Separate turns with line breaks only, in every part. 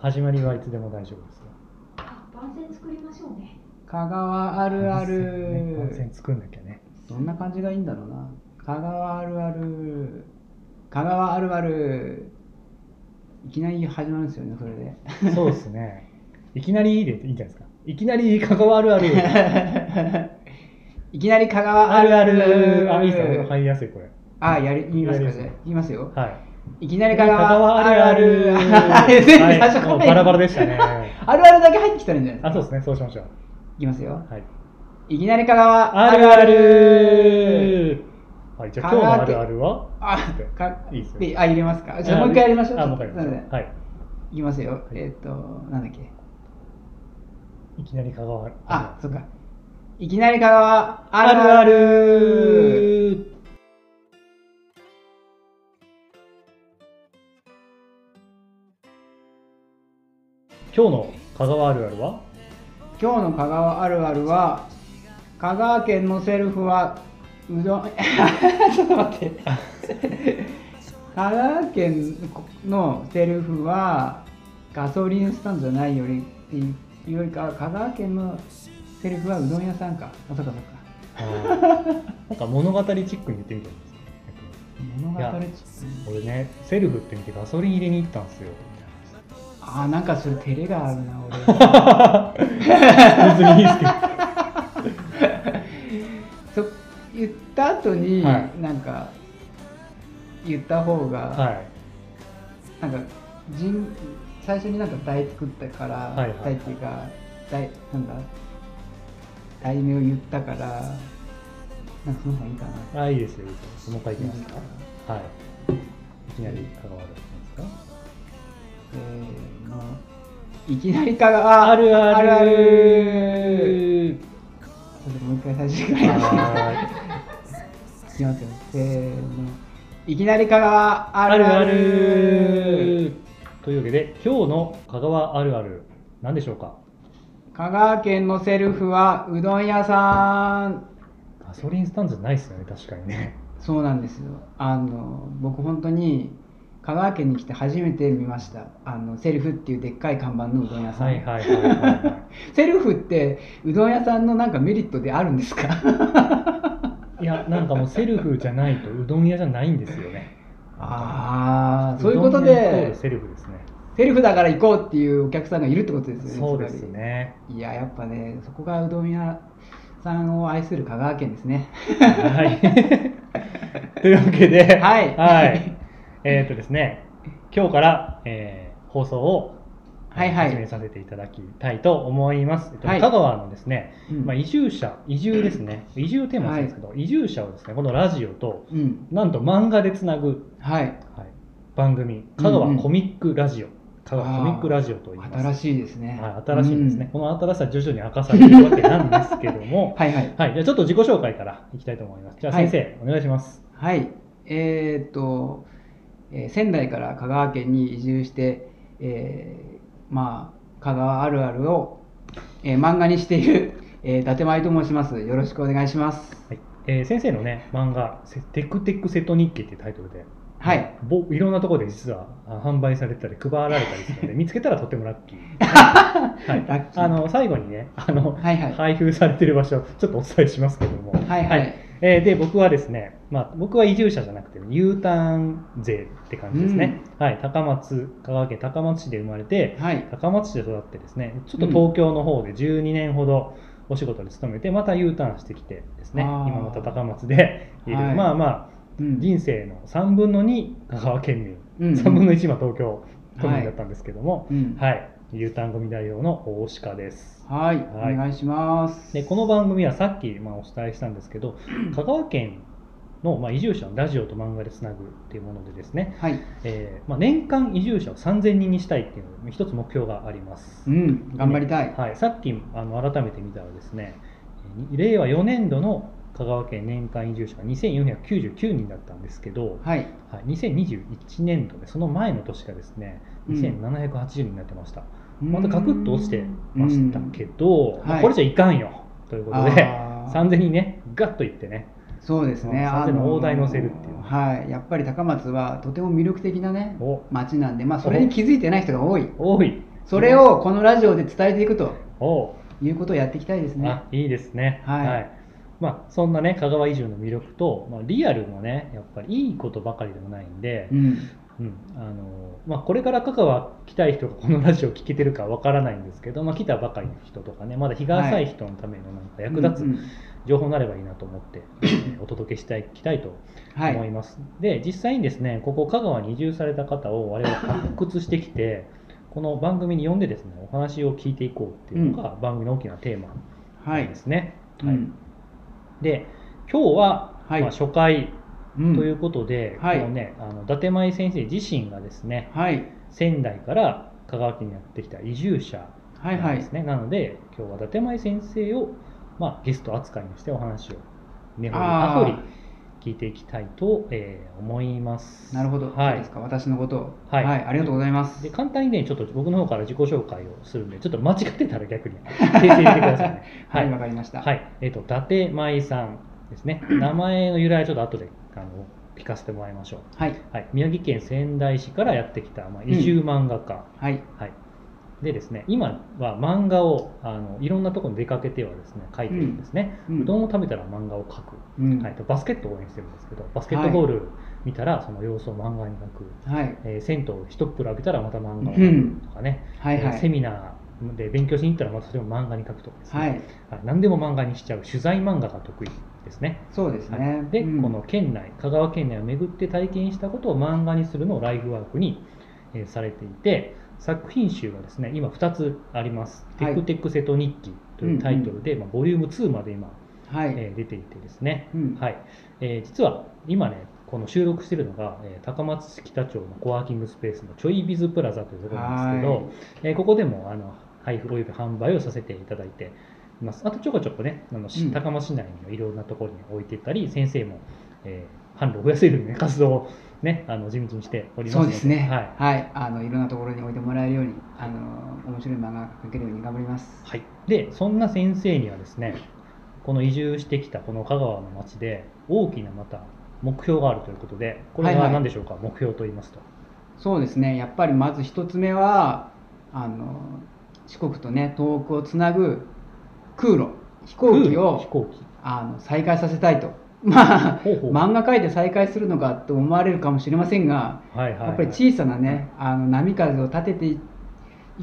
始まりはいつでも大丈夫ですよ。
あ、番宣作りましょうね。
香川あるあ
番
る
宣作んなきゃね。
どんな感じがいいんだろうな香川あるある香川あるあるいきなり始まるんですよねそれで
そうですね。いきなりいいでいいんじゃないですか。いきなり関わるある。
いきなり香川あるある
あ、いいですよ。入りやすい、これ。
あやり言いますか
やりやすい
じゃあ言いますよ
はい。
いきなり香
香川
川
あるある。
あれ全部最初
はい
から
もうバラバラでしたね。
あるあるだけ入ってきたらいいんじゃないです
あ、
か
そうですね。そうしましょう。
いきますよ
はい。
いきなり香川
あるある。はい、じゃあ今日のあるあるは？
あか
いいですよ
であ入れますかじゃあもう一回やりましょう
あ、もう一回やりましはい。
いきますよ、
い
えっ、となんだっけ
いきなり関わる。
あ、そっか。いきなり香川あ
あるあ
る
今日の香川あるあるは？
今日の香川あるあるは、香川県のセルフはうどん、ちょっと待って。香川県のセルフはガソリンスタンドじゃないよりっていうよりかは香川県のセルフはうどん屋さんか。あ、そっかそっか。
なんか物語チックに言ってみたんです
物語
いや俺ねセルフって見てガソリン入れに行ったんですよ
あーなんかそれ照れがあるな俺。
別にいいですけど
そ言った後に、
は
なんか言った方が、
はい。
なんか人最初になんか題作ったから、
はいはい。
題っていうか題なんだ？題名を言ったからなんかその方がいいかな。
あいいですよいいですよ。もう一回いきますかはい。いきなり香川あるあるですか？
せーのいきなりかが
ある。ある
ある。あるそれでもう一回最初からいきますよせーのいきなり香川あ
ある。あ
るある。
というわけで今日の香川あるある。何でしょうか
香川県のセルフはうどん屋さん
ガソリンスタンドじゃないですよね確かにね
そうなんですよあの僕本当に香川県に来て初めて見ました。あのセルフっていうでっかい看板のうどん屋さん、
はいはいはいはいはい。
セルフってうどん屋さんのなんかメリットであるんですか？
いやなんかもうセルフじゃないとうどん屋じゃないんですよね。
ああそういうことで
ルセルフですね。
セルフだから行こうっていうお客さんがいるってことですよね
そうですね。
いややっぱねそこがうどん屋さんを愛する香川県ですね。
はい。というわけで
はい。
はいえっ、とですね今日から、えー放送を
はいはい。
始めさせていただきたいと思います、えっと
はい。
香川のですね、
うん。
まあ、移住者移住ですね。移住テーマなんですけど、移住者をですねこのラジオと
うん。
なんと漫画でつなぐ、
はい。
はい、番組香川コミックラジオ、香川コミックラジオと言います。
新しいですね、
はい、新しいですね、
うん。
この新しさ徐々に明かされるわけなんですけども。
はいはい。
はい、じゃあちょっと自己紹介からいきたいと思います。じゃあ
はい。
先生、お願いします。
はい、えーっと、えー仙台から香川県に移住して、えーまあ、香川あるあるを、えー漫画にしている、えー伊達舞と申します。よろしくお願いします。
はいえー先生のね、漫画、せテクテク瀬戸日記っていうタイトルで、
はい。
ぼいろんなところで実はあ販売されてたり、配られたりするので、見つけたらとてもラッキー。はい
ラッキー
あの最後にねあの、
はいはい
配布されてる場所、ちょっとお伝えしますけども、
はいはい
えーで、僕はですね、まあ、僕は移住者じゃなくて、U ターン勢って感じですね。はい、高松、香川県高松市で生まれて、
はい。
高松市で育ってですねちょっと東京の方で12年ほどお仕事で勤めてまた U ターンしてきてですね今また高松でいる、
はい。
まあまあ
うん。
人生の3分の2香川県民、
うん。
3分の1は東京都民だったんですけども、
うん。
はい、U ターン組代表の大鹿です
はい、
はい
お願いします。
でこの番組はさっき、まあ、お伝えしたんですけど 香川県の、まあ、移住者のラジオと漫画でつなぐっていうものでですね、
はい。
えーまあ、年間移住者を3000人にしたいっていう一つ目標があります
うん、頑張りたい。
はい、さっきあの改めて見たらですね、えー令和4年度の香川県年間移住者が2499人だったんですけど、
はい。
はい、2021年度でその前の年がですね
うん
2780人になってました、
うん
またガクッと落ちてましたけど、まあ
はい。
これじゃいかんよ。ということで
あー。
3000人ねガッといってね。
そうですね。
うん3000の大台乗せるっていう。
はい。やっぱり高松はとても魅力的なね、
お。
町なんで、まあそれに気づいてない人が多い。
多い。
それをこのラジオで伝えていくということをやっていきたいですね。
あいいですね。
はい。
まあ、そんなね、香川移住の魅力と、まあ、リアルもね、やっぱりいいことばかりでもないんで、
うん。
うん。あのまあ、これから香川来たい人がこのラジオ聞けてるかわからないんですけど、まあ、来たばかりの人とかね、まだ日が浅い人のためのなんか役立つ情報になればいいなと思って、お届けしたいきたいと
はい。
思います。で、実際にですね、ここ香川に移住された方を我々発掘してきて、この番組に呼んでですね、お話を聞いていこうっていうのが番組の大きなテーマ
はい
なんですね。はい。
うん
で、今日は、
はい。
まあ、初回
うん
ということで、
はい。
このね、あの伊達舞先生自身がですね、
はい。
仙台から香川県にやってきた移住者
はいはい。
なんですね。なので、今日は伊達舞先生を、まあ、ゲスト扱いにしてお話を根掘り葉掘り聞いていきたいと、えー思います。
なるほど、
はい。
そうですか。私のことを。
はい。
ありがとうございます。
で簡単にね、ちょっと僕の方から自己紹介をするんで、ちょっと間違ってたら逆に訂正してくださいね。
はい。わ、かりました。
はい、えっ、と、伊達舞さんですね。名前の由来はちょっと後であの聞かせてもらいましょう。
はい。
はい、宮城県仙台市からやってきた、まあ、移住漫画家、
はい。
はい。でですね、今は漫画をあのいろんなところに出かけてはですね、描いてるんですね。
う
うん。どんを食べたら漫画を描く。
うん。
はい、とバスケットを応援してるんですけど、バスケットボール見たらその様子を漫画に描く。
はい。
えー銭湯一風呂浴びたらまた漫画を
う
描
ん。
くとかね、
はいはい。
えーセミナーで勉強しに行ったらまたそれを漫画に描くとかですね、
はい。
はい。何でも漫画にしちゃう取材漫画が得意ですね。
そうです
はい。
ね
で、
うん。
この県内、香川県内を巡って体験したことを漫画にするのをライフワークに、えーされていて、作品集がですね、今2つあります。
はい。
テクテク瀬戸日記というタイトルで、まあ、ボリューム2まで今、
はい、
えー出ていてですね、
うん。
はい。えー実は今ね、この収録しているのが、えー高松市北町のコワーキングスペースのちょいビズプラザというところなんですけ
はい。
ど、えーここでもあの配布および販売をさせていただいています。あとちょこちょこね、あの高松市内にもいろんなところに置いてたり、先生も、えー販路を増やせるように、ね、活動を、ね、あの地道にしております
そうですね。
はい。
はい、あのいろんなところに置いてもらえるようにあの面白い漫画が描けるように頑張ります。
はい、でそんな先生にはですねこの移住してきたこの香川の町で大きなまた目標があるということでこれ
はいはい。
は何でしょうか、目標と言いますと。
そうですね。やっぱりまず一つ目はあの四国とね東北をつなぐ空路飛行機を
飛行機。
あの再開させたいと。まあ
ほうほう。
漫画描いて再開するのかと思われるかもしれませんが
はいはい、はい、
やっぱり小さなねあの波風を立ててい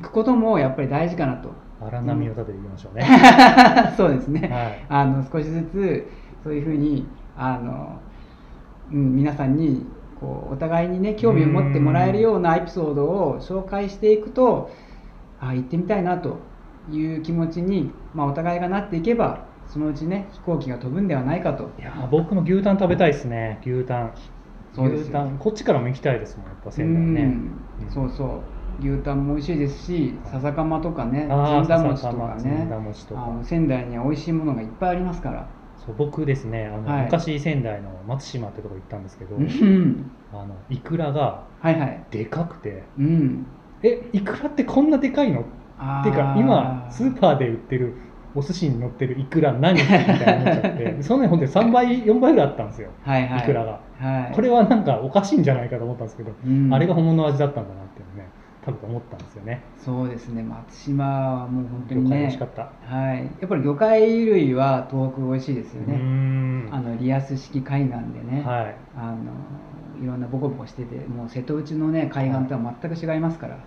くこともやっぱり大事かなと。
荒波を立てていきましょうね、
そうですね、
はい。
あの少しずつそういうふうにあの、うん、皆さんにこうお互いにね興味を持ってもらえるようなエピソードを紹介していくとあ行ってみたいなという気持ちに、まあ、お互いがなっていけばそのうちね飛行機が飛ぶんではないかと。
いやー僕も牛タン食べたいですね牛タン。牛タンこっちからも行きたいですもんやっぱ仙台ね、
うん。そうそう。牛タンも美味しいですし笹かまとかねずんだ餅とかね。
とか。
あの仙台には美味しいものがいっぱいありますから。
そう僕ですねあの、
はい。
昔仙台の松島ってとこ行ったんですけど、
うん。
あのイクラが
はいはい。
でかくて
うん
えイクラってこんなでかいの？
あ
っていうか今スーパーで売ってるお寿司に乗ってるイクラ何？みたいな思っちゃって。そのねほんで3倍4倍ぐらいあったんですよ。
はいはい。
イクラが、
はい。
これはなんかおかしいんじゃないかと思ったんですけど、
うん。
あれが本物の味だったんだなっていうのね多分思ったんですよね。
そうですね。松島はもう本当
魚
にね。
介美味しかった、
はい。やっぱり魚介類は東北美味しいですよね。
ん。
あのリアス式海岸でね、
はい。
あのいろんなボコボコしててもう瀬戸内のね海岸とは全く違いますから
はい。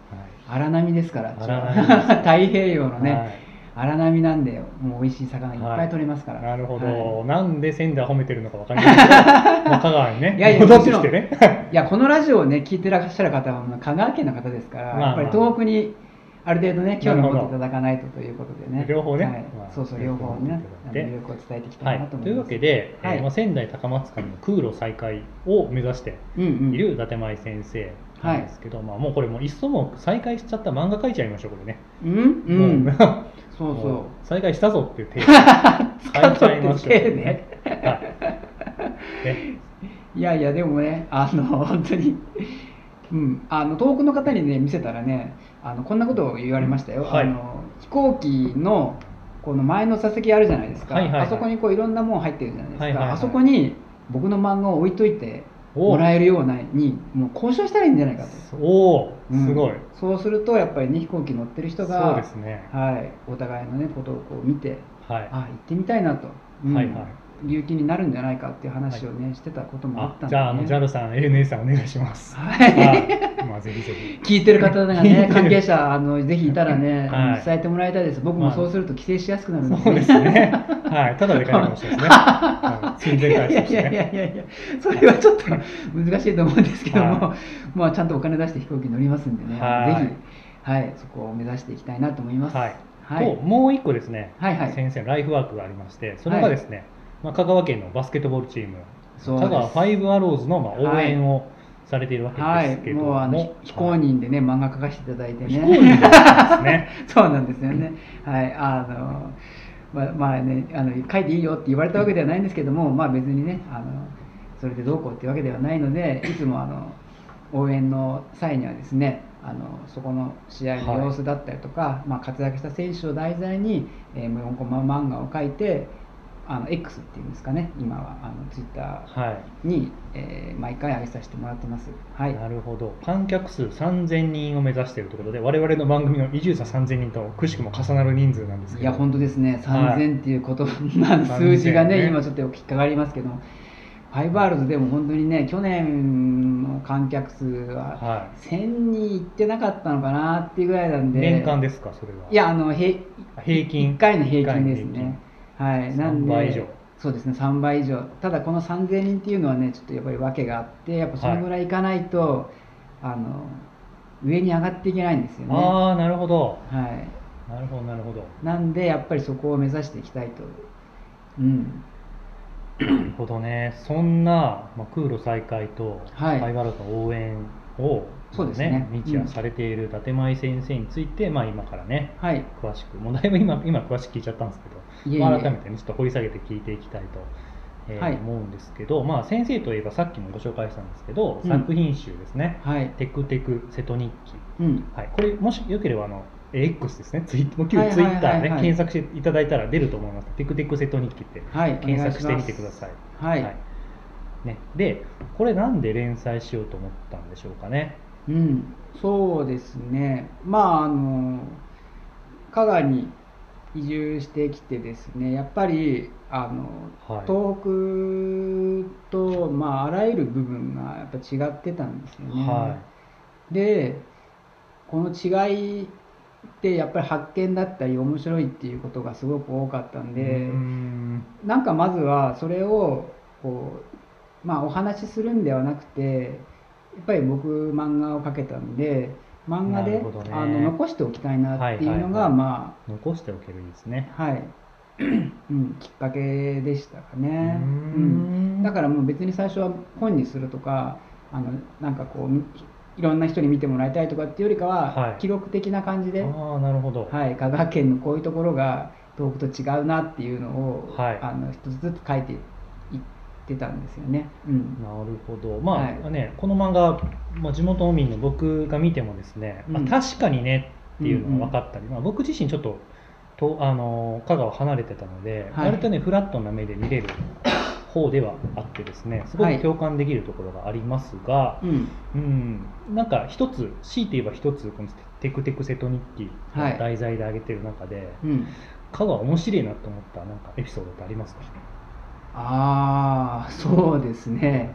荒波ですから 太平洋のね、
はい。
荒波なんでもう美味しい魚いっぱい取れますから、
なるほど、
は
なんで仙台褒めてるのかわかりませんけど まあ香川にね
いやいや
戻ってきてね。
い、いやこのラジオをね聞いてらっしゃる方は香川県の方ですから、
まあまあ。
やっぱり東北にある程度ね興味を持っていただかないとということでね。
両方ね。
はい。
まあ
そうそう両方ね。魅力を伝えていきた
はいい
なと思
というわ
います、
けで、
はい。
えーまあ、仙台高松間の空路再開を目指している伊達舞先生なんですけど、まあ、もうこれもういっそもう再開しちゃった漫画描いちゃいましょうこれね、
うんうん。
もう
そう
も
そう。
再開したぞっていうテーマ書いちゃいましょう、
手ね。
はい。ね。
いやいやでもねあの本当に。うん。あの遠くの方にね見せたらねあのこんなことを言われましたよ、
はい。
あの飛行機のこの前の座席あるじゃないですか、
はいはいはい。
あそこにこういろんなもん入ってるじゃないですか、
はいはいはい。
あそこに僕の漫画を置いといて
お
もらえるようなにもう交渉したらいいんじゃないかと。
おすごい、
そうするとやっぱりね飛行機乗ってる人が
そうですね。
はい、お互いのねことをこう見て
はい。
あ行ってみたいなと、うん。
はいはい
流気になるんじゃないかっていう話をね、してたこともあったんで、ね、
あじゃああの JAL さん ANA さんお願いします。
はい。
はいまあぜひぜひ。
聞いてる方がね 関係者あのぜひいたらね、
はい。
伝えてもらいたいです。僕もそうすると帰省しやすくなるんで、
そうですね。はい。ただで帰るかもしれないですね、はい、親善大使とし
いやいやいやいやいやそれはちょっと難しいと思うんですけども、
は
まあちゃんとお金出して飛行機乗りますんでね、
はい。
ぜひはい。そこを目指していきたいなと思います。
はい。
はい。
ともう一個ですね、
はいはい。
先生のライフワークがありましてそれがですね、まあ、香川県のバスケットボールチーム。香川ファイブアローズのまあ応援をされているわけ
はい
ですけども、
もうあの非公認でね、漫画描かせていただいてね。
非公認ですね。
そうなんですよね。はい、あの、まあ、まあね、あの、書いていいよって言われたわけではないんですけども、まあ別にね、あの、それでどうこうっていうわけではないので、いつもあの、応援の際にはですね、あのそこの試合の様子だったりとか、まあ、活躍した選手を題材に、えー、4コマ漫画を書いてあの X っていうんですかね。今はあのツイッタ
は
ーに、えー毎回上げさせてもらってます。はい。
い、なるほど。観客数3000人を目指しているということで我々の番組の移住者3000人とくしくも重なる人数なんですけど。
いや本当ですね、
はい。
3000っていうこと、まあ、数字がね、
3000ね
今ちょっと引っかかりますけども、ファイバールズでも本当にね、去年の観客数は
は
1000人いってなかったのかなっていうぐらいなん
い、
で、
年間ですかそれは。い
や、あの平
平均。
1回の平均ですね。はい、なんで
3倍以上。
そうですね、3倍以上、ただこの3000人っていうのはね、ちょっとやっぱり訳があって、やっぱそのぐらいいかないと、あの上に上がっていけないんですよね。
ああなるほど。
はい。
なるほどなるほど。
なんでやっぱりそこを目指していきたいと。うん。
なるほどね。そんな、まあ、空路再開とフ
はい。
ァイバーローズの応援を、
そうですね。
日夜されている伊達舞先生について、まあ、今からね
はい。
詳しくもうだいぶ今今詳しく聞いちゃったんですけどまあ改めてねちょっと掘り下げて聞いていきたいと、えー
はい。
思うんですけど、まあ、先生といえばさっきもご紹介したんですけど、
うん。
作品集ですね。
はい「
テクテク瀬戸日記。
うん。」
はい、これもしよければあの X ですね。ツイ旧ツイッターね検索していただいたら出ると思います「テクテク瀬戸日記」って
はい。
検索してみてください。
はい。
ね、でこれなんで連載しようと思ったんでしょうかね
うん。そうですね。まあ、あの、香川に移住してきてですね、やっぱり、あの、
はい
東北と、まあ、あらゆる部分がやっぱ違ってたんですよね。
は
でこの違いってやっぱり発見だったり面白いっていうことがすごく多かったん
い、
で、
うーん
なんかまずはそれをこうまあお話しするんではなくてやっぱり僕漫画を描けたんで漫画で、
ね。
あの残しておきたいなっていうのが、
はいはいはい。
ま
残しておけるいいですね。
あはい、うん、きっかけでしたかね。
うーん。
だからもう別に最初は本にするとかあのなんかこうみいろんな人に見てもらいたいとかっていうよりかは、
はい。
記録的な感じで、
ああなるほど、
はい、香川県のこういうところが東北と違うなっていうのを、
はい。
あの一つずつ書いていってたんですよね。うん。
なるほど。まあ、
はい。
ねこの漫画、まあ、地元民の僕が見てもですね、
うん。
あ確かにねっていうのが分かったり、まあ、僕自身ちょっととあの香川離れてたので、
はい。
割とねフラットな目で見れる 方ではあってですねすご
はい
く共感できるところがありますが、
うん。
うん、なんか一つ強いて言えば一つこの「テクテク瀬戸日記」題材で挙げてる中で、
うん、
香川面白いなと思ったなんかエピソードってありますか？
ああそうですね。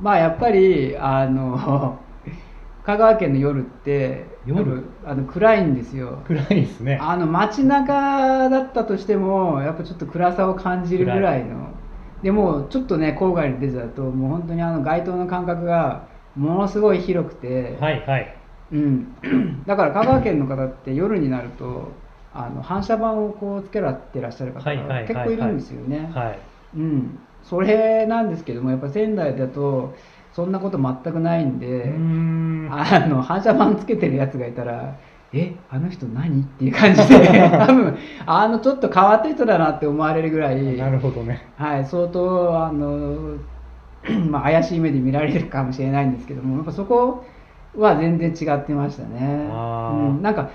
まあやっぱりあの 香川県の夜って
夜？
あの暗いんですよ。
暗いですね。
あの街中だったとしてもやっぱちょっと暗さを感じるぐらいの。でもちょっとね郊外に出ちゃうともう本当にあの街灯の間隔がものすごい広くて、
はいはい。
うん、だから香川県の方って夜になるとあの反射板をこうつけらってらっしゃる方
はいはいはいはい。
が結構いるんですよね。
はい
うん、それなんですけどもやっぱ仙台だとそんなこと全くないん
う
で。あの反射板つけてるやつがいたらえあの人何？っていう感じで 多分あのちょっと変わった人だなって思われるぐらい、
なるほどね。
はい、相当あの、まあ、怪しい目で見られるかもしれないんですけどもやっぱそこは全然違ってましたね。うん、なんか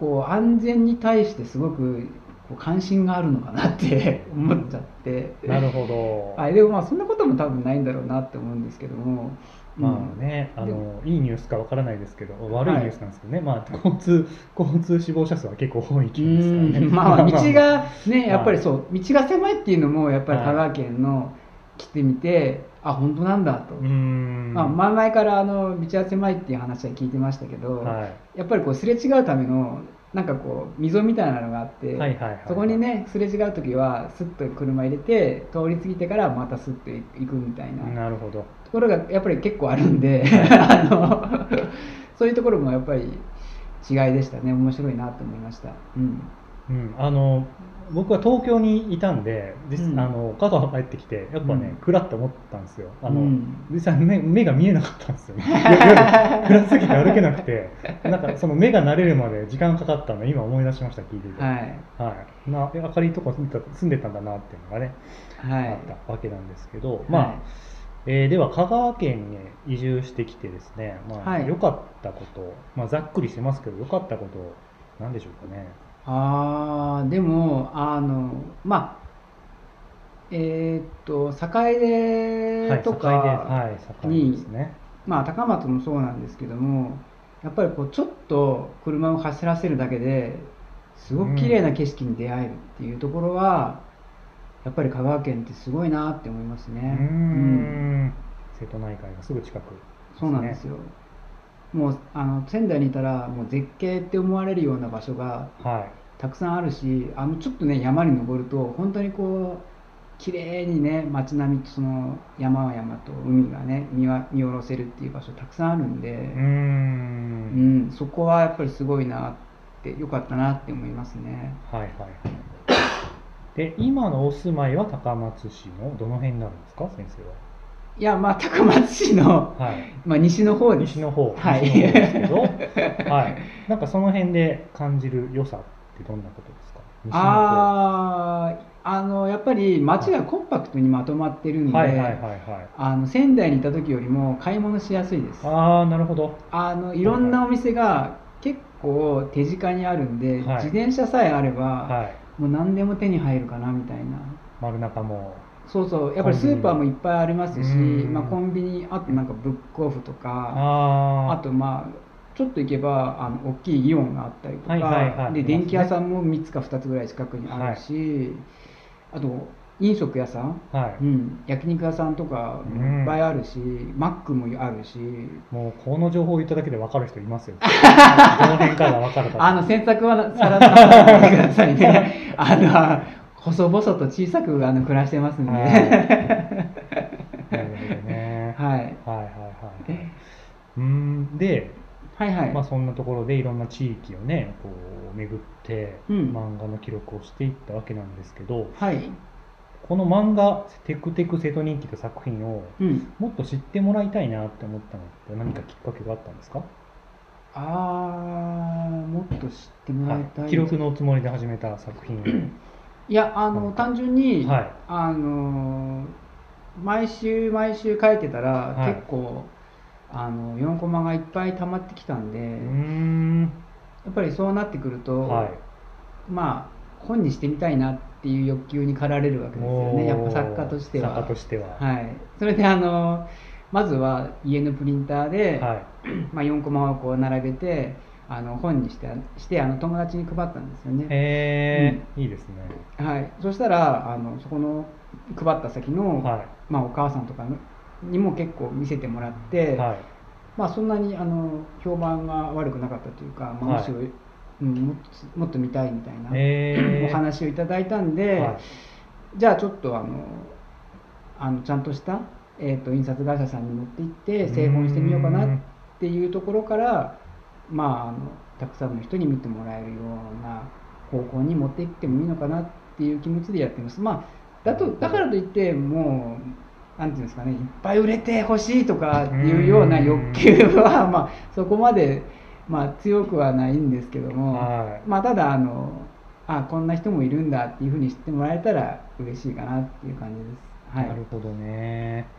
こう安全に対してすごく関心があるのかなって 思っちゃって。
なるほど、
はい、でもまあそんなことも多分ないんだろうなって思うんですけども、
まあね、あのいいニュースかわからないですけど悪いニュースなんですけどね、まあ交通交通死亡者数は結構多い気
う
ですからね。
ん。まあ 道がねやっぱり
はい。
そう道が狭いっていうのもやっぱり
はい。
香川県の来てみてあ本当なんだと、まあ、前々からあの道は狭いっていう話は聞いてましたけど、
はい。
やっぱりこうすれ違うためのなんかこう溝みたいなのがあって、そこにねすれ違う時はスッと車入れて通り過ぎてからまたスッと行くみたいな。
なるほど。
ところがやっぱり結構あるんで あのそういうところもやっぱり違いでしたね。面白いなと思いました、うん、
うん、あの僕は東京にいたんで、実
うん。
あの香川帰ってきてやっぱね、
うん。
暗って思ったんですよ。あの、
うん。
実際目目が見えなかったんですよ 暗すぎて歩けなくて、なんかその目が慣れるまで時間かかったの今思い出しました聞いてて。
はい。
はい。な明るいとこ住んでた住んでたんだなっていうのがね、
はい。
あったわけなんですけど、まあ、
はい。
えーでは香川県に移住してきてですね、まあ
はい。
良かったこと、まあ、ざっくりしてますけど良かったことなんでしょうかね。
あーでもあのまあえーっと栄
はい、
とか、
境で、はい、境
に
ですね。
まあ高松もそうなんですけどもやっぱりこうちょっと車を走らせるだけですごく綺麗な景色に出会えるっていうところは、やっぱり香川県ってすごいなって思いますね。
うーん瀬戸内海がすぐ近く、
そうなんですよ。もうあの仙台にいたらもう絶景って思われるような場所が
はい。
たくさんあるしあのちょっとね山に登ると本当にこう綺麗にね街並みとその山は山と海がね見わ見下ろせるっていう場所たくさんあるんで、
う
んん、そこはやっぱりすごいなってよかったなって思いますね。
はいはいはい。で、今のお住まいは高松市のどの辺になるんですか、先生
いやまあ高松市の、
は。はい。
まあ、西の方です。
西の方、
はい
西の方ですけど、はい。なんかその辺で感じる良さってどんなことですか？西の方
あーあのやっぱり街がコンパクトにまとまってるんで。あの仙台にいた時よりも買い物しやすいです。
ああ、なるほど。
あのいろんなお店が結構手近にあるんで、
はい
自転車さえあれば、
はい。
もう何でも手に入るかなみたいな。
丸中も。
そうそうやっぱりスーパーもいっぱいありますし、
うん。
まあ、コンビニあとなんかブックオフとか
あ
とまあちょっと行けばあの大きいイオンがあったりとか、
はいはいはい。
で電気屋さんも3つか2つぐらい近くにあるし、あと飲食屋さん、
はい。
うん、焼肉屋さんとかもいっぱいあるし、マックもあるし。
もうこの情報を言っただけで分かる人いますよ。どの辺から分かるか。
あの洗濯はさらさらないでくださいねあの細々と小さくあの暮らしてますんで、
はい。なるほどね。
はい、
はいはいはいはい。うーんで、
はいはい。
まあそんなところでいろんな地域をね、こう巡って
うん。
漫画の記録をしていったわけなんですけど、
はい、
この漫画「テクテク瀬戸人気」という作品を
うん、
もっと知ってもらいたいなって思ったのって何かきっかけがあったんですか、
あーもっと知ってもらいたい、
はい、記録のつもりで始めた作品
いやあの単純に、
はい。
あの毎週毎週書いてたら、
はい。
結構あの4コマがいっぱい溜まってきたんで、やっぱりそうなってくると、
はい。
まあ本にしてみたいなっていう欲求に駆られるわけですよねやっぱ作家としては。
作家としては。
はい、それであのまずは家のプリンターで、
はい。
まあ、4コマをこう並べてあの本にしてしてあの友達に配ったんですよね、
へえ、いいですね。
はい、そしたらあのそこの配った先の、
は
まあ、お母さんとかのにも結構見せてもらって、
いはい。
まあ、そんなにあの評判が悪くなかったというか、まあ、むしろ、うん、もっともっと見たいみたいな、お話をいただいたんで、
はい。
じゃあちょっとあのあのちゃんとした、えー、と印刷会社さんに持って行って製本してみようかなっていうところから、まあ、あのたくさんの人に見てもらえるような方向に持っていってもいいのかなっていう気持ちでやってます。まあ、だとだからといってもうなんていうんですかねいっぱい売れてほしいとかっていうような欲求は、まあ、そこまで、まあ、強くはないんですけども。
は
まあ、ただあのあこんな人もいるんだっていうふうに知ってもらえたら嬉しいかなっていう感じです。
い、
はい
なるほどね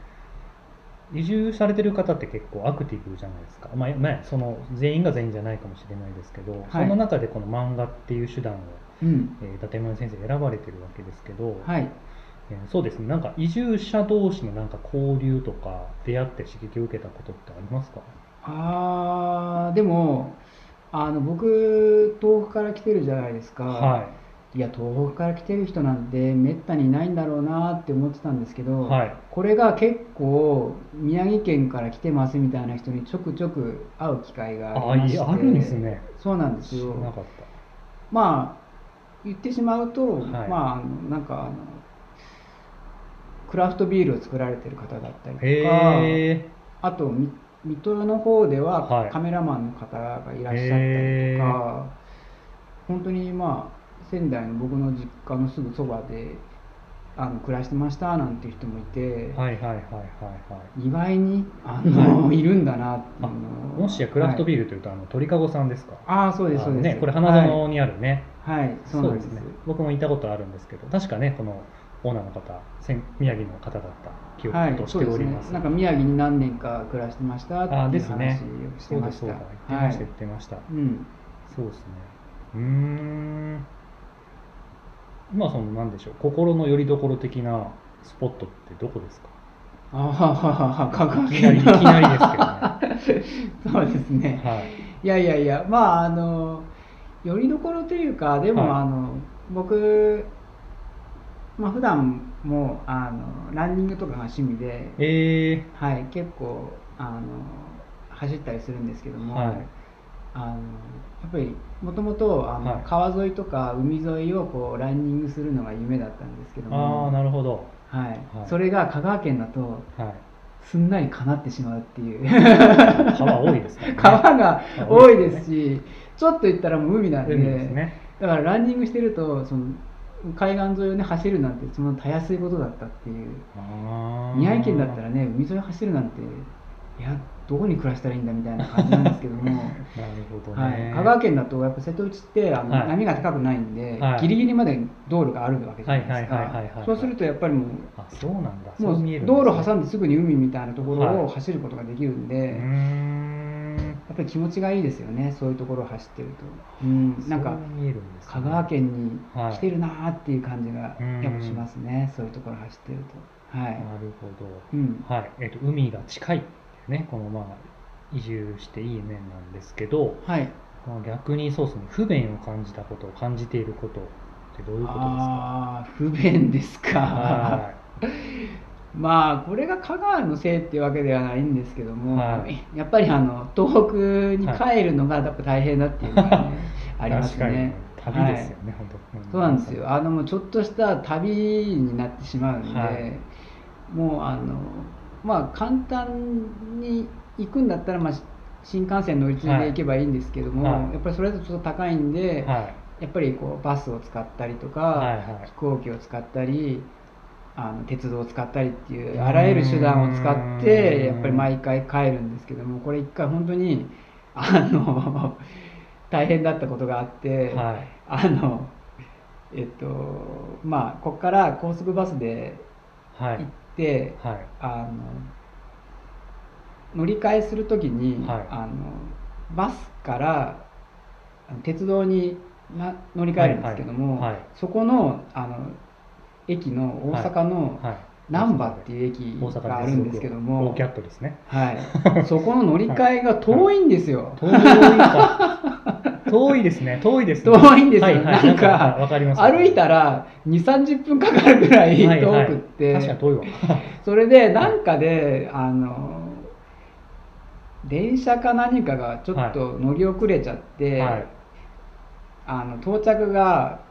移住されてる方って結構アクティブじゃないですか、まあね、その全員が全員じゃないかもしれないですけど、その中でこの漫画っていう手段を、
うん。
えー伊達村先生選ばれてるわけですけど、
はい。
えーそうですね。なんか移住者同士のなんか交流とか出会って刺激を受けたことってありますか？
あーでもあの僕東北から来てるじゃないですか、
はい
や東北から来てる人なんてめったにいないんだろうなって思ってたんですけ
い、
ど、
はい、
これが結構宮城県から来てますみたいな人にちょくちょく会う機会が
あ
ありまして
いあるんですね。
そうなんですよ。まあ言ってしまうと、
はい。
まああのなんかあのクラフトビールを作られてる方だったりと
た
か
へ
あとみ水戸の方で
は
はい。カメラマンの方がいらっしゃったりとか、本当にまあ仙台の僕の実家のすぐそばであの暮らしてましたなんていう人もいて、
えはいはいはいはいはい。
意外にあの、い、るんだなっていう
あ
のを
もしやクラフトビ
ー
ールというと、あの鳥かごさんですか？
ああそうですそうです。
ね、これ花園にあるね、
はい、はい、そうです。
ね。僕も行ったことあるんですけど確かねこのオーナーの方宮城の方だった記
はい
憶としております,、
なんか宮城に何年か暮らしてましたっていう
あ
話を
ですね。
してました。
そうだそうだ言ってました、言ってました。
うん
そうですね。うーん今その何でしょう心の拠り所的なスポットってどこですか？
あはははは香川
いきなりいき
県の
なりですけどね。
そうですね。
はい。
いやいやいやまああのよりどころというかでも、
はい。
あの僕まあ普段もあのランニングとかが趣味で、
え
はい、結構あの走ったりするんですけども、
はい。
あのやっぱりもともとあの、
はい。
川沿いとか海沿いをこうランニングするのが夢だったんですけど
ー、あ
も
あなるほど。
はい。
はい。
それが香川県だと
はい。
すんなり叶ってしまうっていう。
川多いですからね。
川が多いですしちょっと行ったらもう海なんで
海ですね。
だからランニングしてるとその海岸沿いをね走るなんてそのたやすいことだったっていう。宮城県だったらね海沿い走るなんていやどこに暮らしたらいいんだみたいな感じなんですけども、
なるほど
はい。
ね、、
香川県だとやっぱ瀬戸内ってあの、
はい。
波が高くないんで、
はい。
ギリギリまで道路があるわけじゃないです
はいはいはいはいはい
かそうするとやっぱりもう
あそうなんだ。
道路
ん
挟んですぐに海みたいなところ
はい。
を走ることができるんで、
うーん。
やっぱり気持ちがいいですよねそういうところを走ってると、うん、なんか
ね
香川県に
はい
来てるなーっていう感じが
うん。
やっぱしますね、そういうところ走ってると。はい、
なるほど。
うん、
はい。えっと海が近いねこのまあ移住していい面なんですけど、
はい。
まあ、逆にそうですね不便を感じたこと感じていることってどういうことですか？
ああ不便ですか。
は
まあこれが香川のせいっていうわけではないんですけども、
はい。
やっぱりあの東北に帰るのがやっぱ大変だっていうのが、ねありますね。
旅ですよね、本当
そうなんですよ。あのもうちょっとした旅になってしまうんで、
はい。
もうあのまあ簡単に行くんだったら、まあ、し新幹線乗り継いで行けばいいんですけども、
はい。
やっぱりそれだとちょっと高いんで、
はい。
やっぱりこうバスを使ったりとか、
はいはい。
飛行機を使ったりあの鉄道を使ったりっていうあらゆる手段を使って
うん
やっぱり毎回帰るんですけどもこれ一回本当にあの 大変だったことがあって、
はい。
あのえっとまあここから高速バスで
はい。
行って、
はい。
あの乗り換えする時に、
はい。
あのバスから鉄道にな乗り換えるんですけども、
はいはいはい。
そこのあの駅の大阪の
はい。
難波っていう駅があるんですけど
オ
も
ーキャットですね
はい、そこの乗り換えが遠いんですよ。
遠いか 遠いですね。遠いですね。
遠いんですよ。
はいはい、
なんか
わかります。
歩いたら2 3 0分かかるぐらい
はいはい。
遠くって、
確かに遠いわ。
それでなんかであの電車か何かがちょっと乗り遅れちゃって、
はい。
あの到着が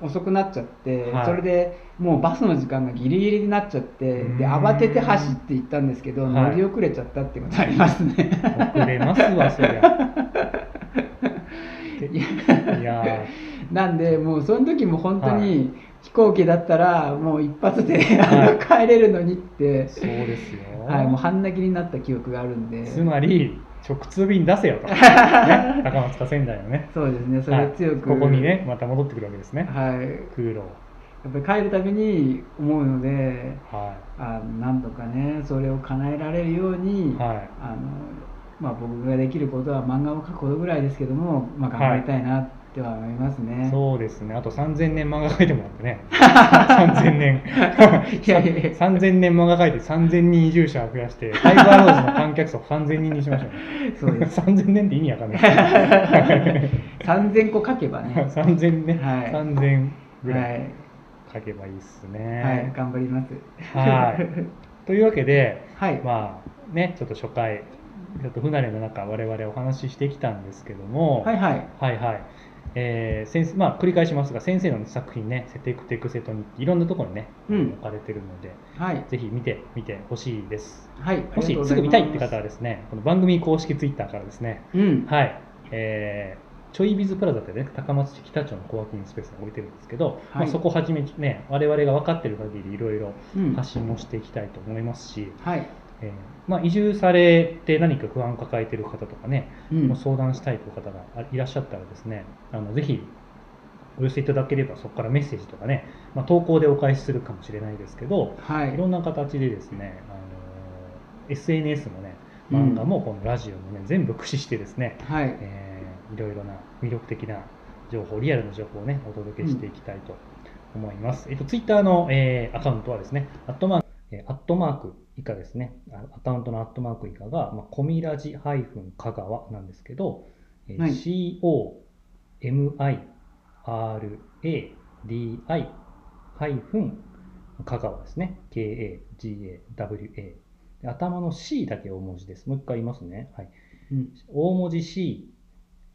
遅くなっちゃって、
はい。
それでもうバスの時間がギリギリになっちゃってで慌てて走って行ったんですけど、
はい。
乗り遅れちゃったってことありますね。
遅れますわそりゃでいやー。
なんでもうその時も本当に飛行機だったらもう一発で、
はい。
帰れるのにって、
そうですよ、
はい、もう半泣きになった記憶があるんで。
つまり直通便出せよと、ね、高松か仙台のね。
そうですね、それ強く、
はいここにねまた戻ってくるわけですね。
はい、
空路。を
やっぱり帰るたびに思うので
は
あなんとかねそれを叶えられるように、
いはい。
あのまあ、僕ができることは漫画を描くことぐらいですけども、まあ、頑張りたいなっては思いますね。
そうですね。あと3000年漫画描いてもらってね。3000年。
いやいやいや。
3000年漫画描いて3000人移住者を増やしてタイガーローズの観客数を3000人にしましょう。ね
そうです。
3000年って意味わかんない。
3000個書けばね、
3000ね、
はい。
3000ぐ
は
らい
い。
書けばいいっす
はい、
ね。
頑張ります。
はい。というわけで、
はい、
まあね、ちょっと初回、ちょっと不慣れの中、我々お話ししてきたんですけども、
はい、はい、
はいはい。えー先生まあ、繰り返しますが、先生の作品ね、セテクテクセトニいろんなところにね、
うん。
置かれてるので、
はい、
ぜひ見てみてほしいです。
はい、
もしすぐ見たいって方はですね、この番組公式ツイッターからですね、
うん、
はい、えーちょいビズプラザってね、高松市北町のコワーキングスペースに置いてるんですけど、まあ、
はい
そこをはじめね、我々が分かってる限りいろいろ
うん、
発信もしていきたいと思いますし、
はい、
えーまあ、移住されて何か不安を抱えている方とかね、
うん。
もう相談したいという方がいらっしゃったらですね、あのぜひお寄せいただければそこからメッセージとかね、まあ、投稿でお返しするかもしれないですけど、
はい。い、
ろんな形でですね、あの SNS もね、
うん
漫画もこのラジオもね、全部駆使してですね、
はい、
えーいろいろな魅力的な情報、リアルな情報をね、お届けしていきたいと思います。えっと、ツイッターの、えーアカウントはですね、アットマーク、えーアットマーク以下ですね、あアカウントのアットマーク以下が、まあ、コミラジハイフン香川なんですけど、えー
はい
COMIRADI ハイフン香川ですね。KAGAWA。で頭の C だけ大文字です。もう一回言いますね。はい。
うん、
大文字 C、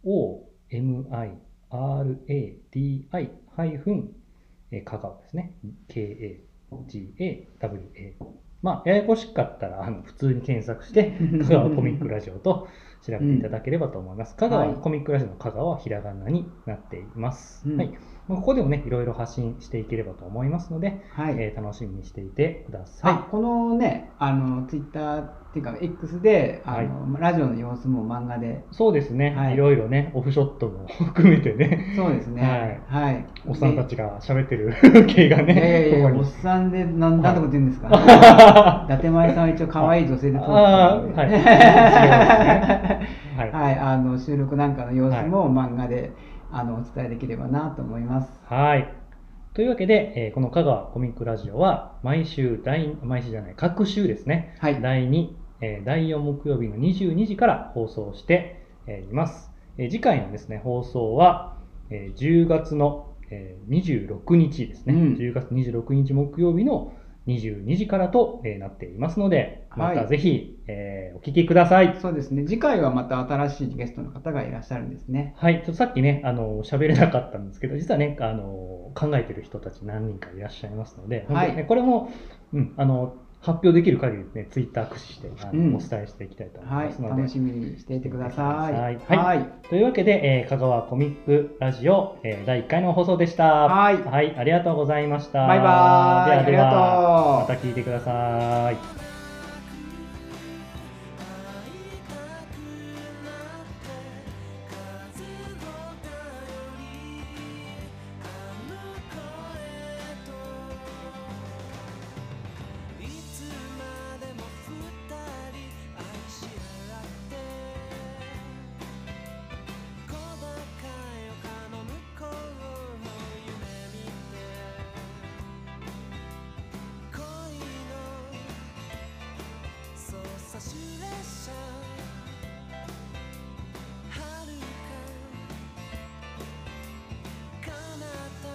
O、M、I、R、A、D、I、ハイフン、えー香川ですね。K、A、G、A、W、A。まあ、ややこしかったら、あの普通に検索して、香川コミックラジオと調べていただければと思います。香川
はい
コミックラジオの香川はひらがなになっています。
うん
はい。まあここでもね、いろいろ発信していければと思いますので、
はい。
えー楽しみにしていてください。
あこのね、あのツイッターっていうか X であの、ラジオの様子も漫画で、
そうですね、
はい。
い、ろいろね、オフショットも 含めてね、
そうですね。はい。
おっさんたちが喋ってる 系がね、
いやいやいや、おっさんでなん
はい
なんてこと言うんですか、伊達前さんは一応可愛い女性で撮って
はい。はい。
はい、あの収録なんかの様子も漫画で、あのお伝えできればなと思います。
はい。というわけで、えーこの香川コミックラジオは、毎週第、毎週じゃない、各週ですね、
はい
第2、えー第4木曜日の22時から放送して、えーいます。えー次回のですね、放送は、えー10月の、えー26日ですね、
うん
10月26日木曜日の22時からと、えーなっていますので、ま
はい
たぜひ、えーお聞きください。
そうですね。次回はまた新しいゲストの方がいらっしゃるんですね。
はい、ちょっとさっきね、あの、喋れなかったんですけど、実はね、あの、考えてる人たち何人かいらっしゃいますので、
はい
これも、うん、あの、発表できる限りね、ツイッター駆使して、あの
うん。
お伝えしていきたいと思い
はい
ます、ので、
楽しみにしていてください。
はい。はい。というわけで、えー香川コミックラジオ、えー第1回の放送でした。
はい。
はい、ありがとうございました。
バイバーイ。
ではでは
ありがとう。
また聞いてください。